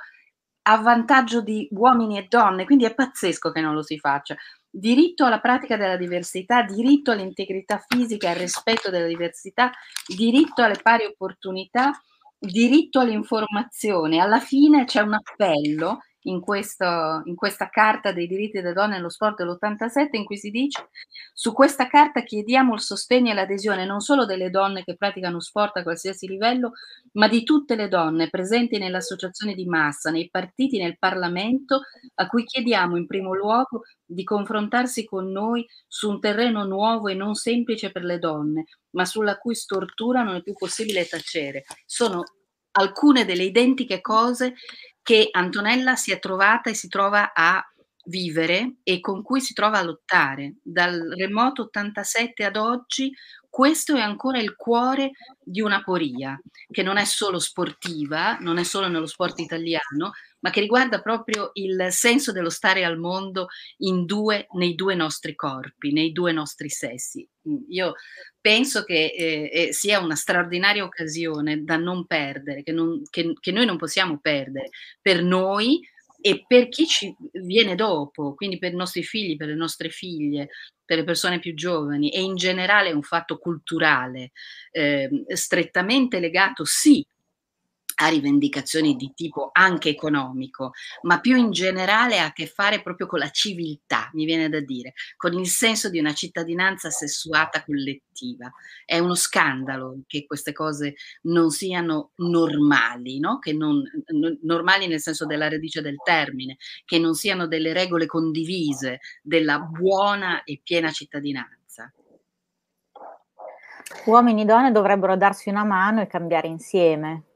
a vantaggio di uomini e donne, quindi è pazzesco che non lo si faccia. Diritto alla pratica della diversità, diritto all'integrità fisica e al rispetto della diversità, diritto alle pari opportunità, diritto all'informazione. Alla fine c'è un appello in, questo, in questa Carta dei diritti delle donne nello sport dell'87 in cui si dice su questa carta chiediamo il sostegno e l'adesione non solo delle donne che praticano sport a qualsiasi livello, ma di tutte le donne presenti nelle associazioni di massa, nei partiti, nel Parlamento, a cui chiediamo in primo luogo di confrontarsi con noi su un terreno nuovo e non semplice per le donne, ma sulla cui stortura non è più possibile tacere. Sono alcune delle identiche cose che Antonella si è trovata e si trova a vivere e con cui si trova a lottare. Dal remoto 87 ad oggi, questo è ancora il cuore di una poria, che non è solo sportiva, non è solo nello sport italiano, ma che riguarda proprio il senso dello stare al mondo due, nei due nostri corpi, nei due nostri sessi. Mm, io penso che eh, eh, sia una straordinaria occasione da non perdere, che, non, che, che noi non possiamo perdere per noi, e per chi ci viene dopo, quindi per i nostri figli, per le nostre figlie, per le persone più giovani e in generale è un fatto culturale eh, strettamente legato sì a rivendicazioni di tipo anche economico, ma più in generale ha a che fare proprio con la civiltà, mi viene da dire, con il senso di una cittadinanza sessuata collettiva. È uno scandalo che queste cose non siano normali, no? che non, normali nel senso della radice del termine, che non siano delle regole condivise della buona e piena cittadinanza. Uomini e donne dovrebbero darsi una mano e cambiare insieme.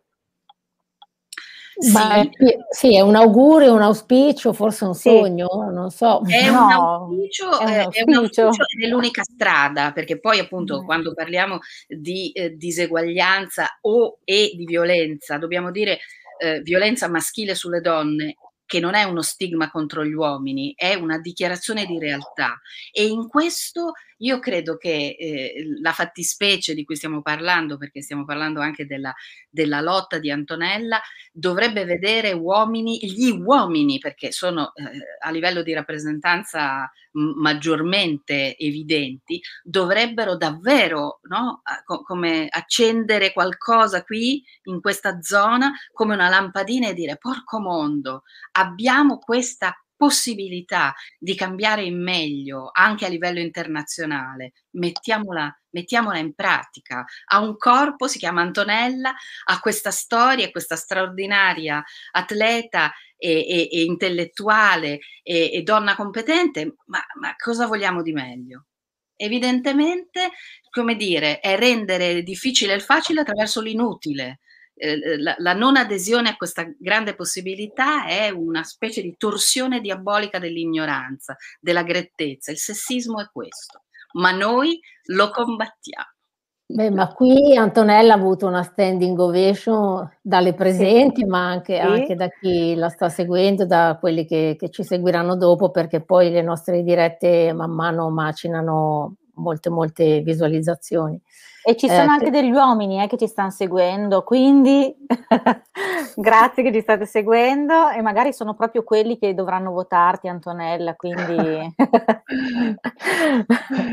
Sì. È, sì, è un augurio, un auspicio, forse un sogno, sì. non so. È, no, un auspicio, è, un auspicio. è un auspicio è l'unica strada, perché poi appunto mm. quando parliamo di eh, diseguaglianza o e di violenza, dobbiamo dire eh, violenza maschile sulle donne che non è uno stigma contro gli uomini, è una dichiarazione di realtà. E in questo io credo che eh, la fattispecie di cui stiamo parlando, perché stiamo parlando anche della, della lotta di Antonella, dovrebbe vedere uomini, gli uomini, perché sono eh, a livello di rappresentanza m- maggiormente evidenti, dovrebbero davvero no, co- come accendere qualcosa qui in questa zona come una lampadina e dire porco mondo, abbiamo questa possibilità di cambiare in meglio anche a livello internazionale, mettiamola, mettiamola, in pratica. Ha un corpo, si chiama Antonella, ha questa storia, questa straordinaria atleta e, e, e intellettuale e, e, donna competente, ma, ma cosa vogliamo di meglio? Evidentemente, come dire, è rendere difficile il facile attraverso l'inutile eh, la, la, non adesione a questa grande possibilità è una specie di torsione diabolica dell'ignoranza, della grettezza. Il sessismo è questo, ma noi lo combattiamo. Beh, ma qui Antonella ha avuto una standing ovation dalle presenti, sì. ma anche, sì. anche, da chi la sta seguendo, da quelli che, che, ci seguiranno dopo, perché poi le nostre dirette man mano macinano molte, molte visualizzazioni. E ci sono eh, anche degli uomini eh, che ci stanno seguendo, quindi grazie che ci state seguendo e magari sono proprio quelli che dovranno votarti Antonella, quindi...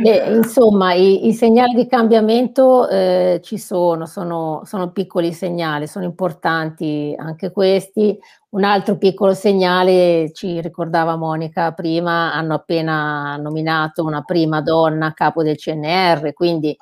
Beh, insomma, i, i, segnali di cambiamento eh, ci sono, sono, sono piccoli segnali, sono importanti anche questi. Un altro piccolo segnale, ci ricordava Monica prima, hanno appena nominato una prima donna a capo del CNR, quindi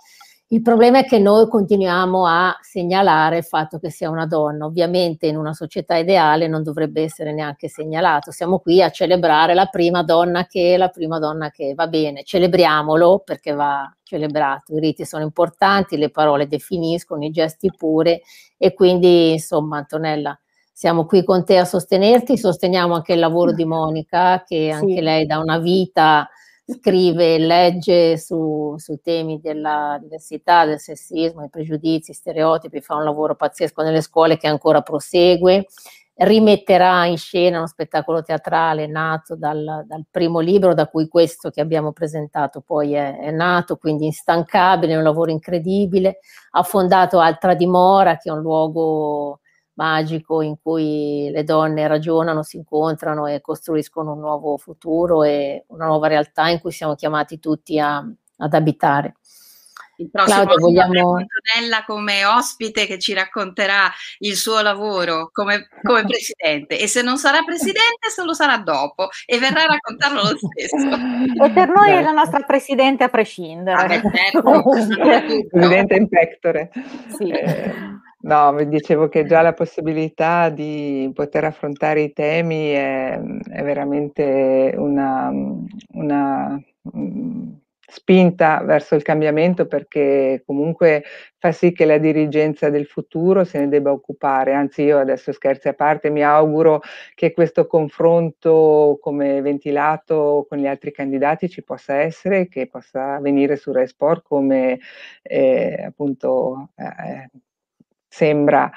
il problema è che noi continuiamo a segnalare il fatto che sia una donna. Ovviamente in una società ideale non dovrebbe essere neanche segnalato. Siamo qui a celebrare la prima donna che, la prima donna che va bene, celebriamolo perché va celebrato. I riti sono importanti, le parole definiscono, i gesti pure e quindi insomma Antonella siamo qui con te a sostenerti, sosteniamo anche il lavoro di Monica che anche sì. lei da una vita scrive e legge su, sui temi della diversità, del sessismo, i pregiudizi, i stereotipi, fa un lavoro pazzesco nelle scuole che ancora prosegue, rimetterà in scena uno spettacolo teatrale nato dal, dal primo libro, da cui questo che abbiamo presentato poi è, è nato, quindi instancabile, un lavoro incredibile, ha fondato Altra Dimora, che è un luogo magico in cui le donne ragionano, si incontrano e costruiscono un nuovo futuro e una nuova realtà in cui siamo chiamati tutti a, ad abitare. Il prossimo Claudia, vogliamo... Antonella come ospite che ci racconterà il suo lavoro come, come, presidente e se non sarà presidente se lo sarà dopo e verrà a raccontarlo lo stesso. E per noi è la nostra presidente a prescindere. Ah, beh, certo. presidente in pectore. Sì. Eh, No, vi dicevo che già la possibilità di poter affrontare i temi è, è veramente una, una mm, spinta verso il cambiamento perché comunque fa sì che la dirigenza del futuro se ne debba occupare. Anzi, io adesso scherzi a parte, mi auguro che questo confronto come ventilato con gli altri candidati ci possa essere, che possa avvenire su Resport come eh, appunto eh, sembra,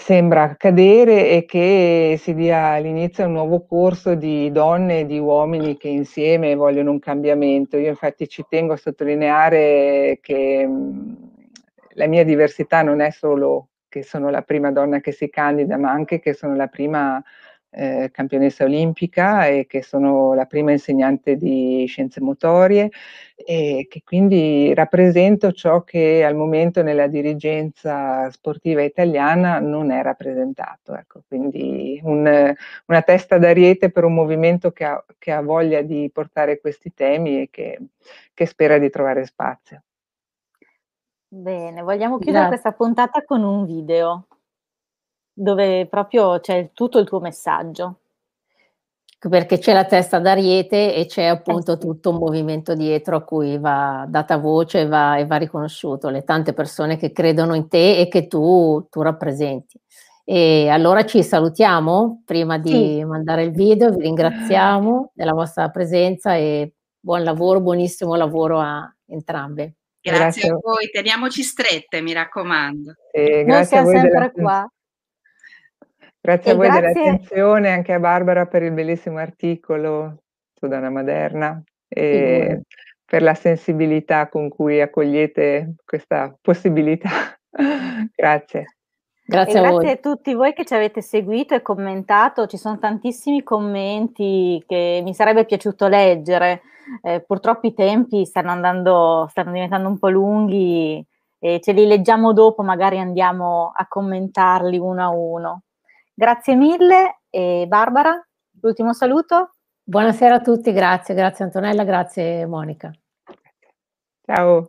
sembra accadere e che si dia l'inizio a un nuovo corso di donne e di uomini che insieme vogliono un cambiamento. Io infatti ci tengo a sottolineare che mh, la mia diversità non è solo che sono la prima donna che si candida, ma anche che sono la prima eh, campionessa olimpica e che sono la prima insegnante di scienze motorie e che quindi rappresento ciò che al momento nella dirigenza sportiva italiana non è rappresentato. Ecco, quindi un, una testa d'ariete per un movimento che ha, che ha, voglia di portare questi temi e che, che spera di trovare spazio. Bene, vogliamo chiudere Grazie. questa puntata con un video dove proprio c'è tutto il tuo messaggio. Perché c'è la testa d'Ariete e c'è appunto eh sì. tutto un movimento dietro a cui va data voce e va, e va, riconosciuto, le tante persone che credono in te e che tu, tu rappresenti. E allora ci salutiamo prima di sì. mandare il video, vi ringraziamo della vostra presenza e buon lavoro, buonissimo lavoro a entrambe. Grazie, grazie. a voi, teniamoci strette, mi raccomando. Eh, Noi siamo sempre qua. Grazie e a voi grazie... dell'attenzione, anche a Barbara per il bellissimo articolo su Dana Maderna e sì. per la sensibilità con cui accogliete questa possibilità. grazie. Grazie, a, grazie a, tutti voi che ci avete seguito e commentato, ci sono tantissimi commenti che mi sarebbe piaciuto leggere, eh, purtroppo i tempi stanno andando, stanno diventando un po' lunghi e ce li leggiamo dopo, magari andiamo a commentarli uno a uno. Grazie mille e Barbara, l'ultimo saluto. Buonasera a tutti, grazie, grazie Antonella, grazie Monica. Ciao.